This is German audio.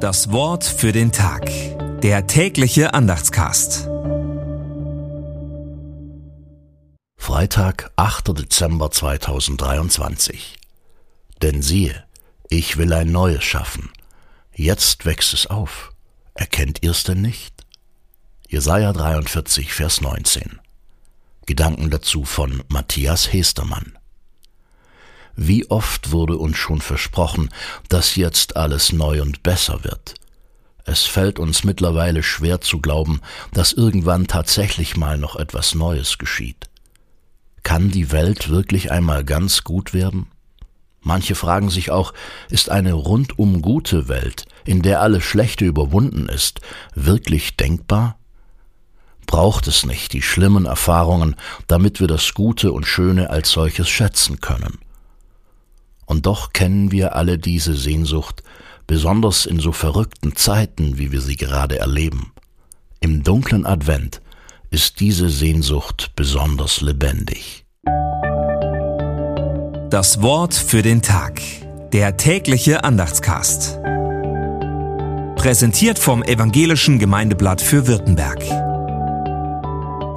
Das Wort für den Tag. Der tägliche Andachtscast. Freitag, 8. Dezember 2023. Denn siehe, ich will ein neues schaffen. Jetzt wächst es auf. Erkennt ihr's denn nicht? Jesaja 43, Vers 19. Gedanken dazu von Matthias Hestermann. Wie oft wurde uns schon versprochen, dass jetzt alles neu und besser wird. Es fällt uns mittlerweile schwer zu glauben, dass irgendwann tatsächlich mal noch etwas Neues geschieht. Kann die Welt wirklich einmal ganz gut werden? Manche fragen sich auch, ist eine rundum gute Welt, in der alles Schlechte überwunden ist, wirklich denkbar? Braucht es nicht die schlimmen Erfahrungen, damit wir das Gute und Schöne als solches schätzen können? Und doch kennen wir alle diese Sehnsucht, besonders in so verrückten Zeiten, wie wir sie gerade erleben. Im dunklen Advent ist diese Sehnsucht besonders lebendig. Das Wort für den Tag. Der tägliche Andachtscast. Präsentiert vom Evangelischen Gemeindeblatt für Württemberg.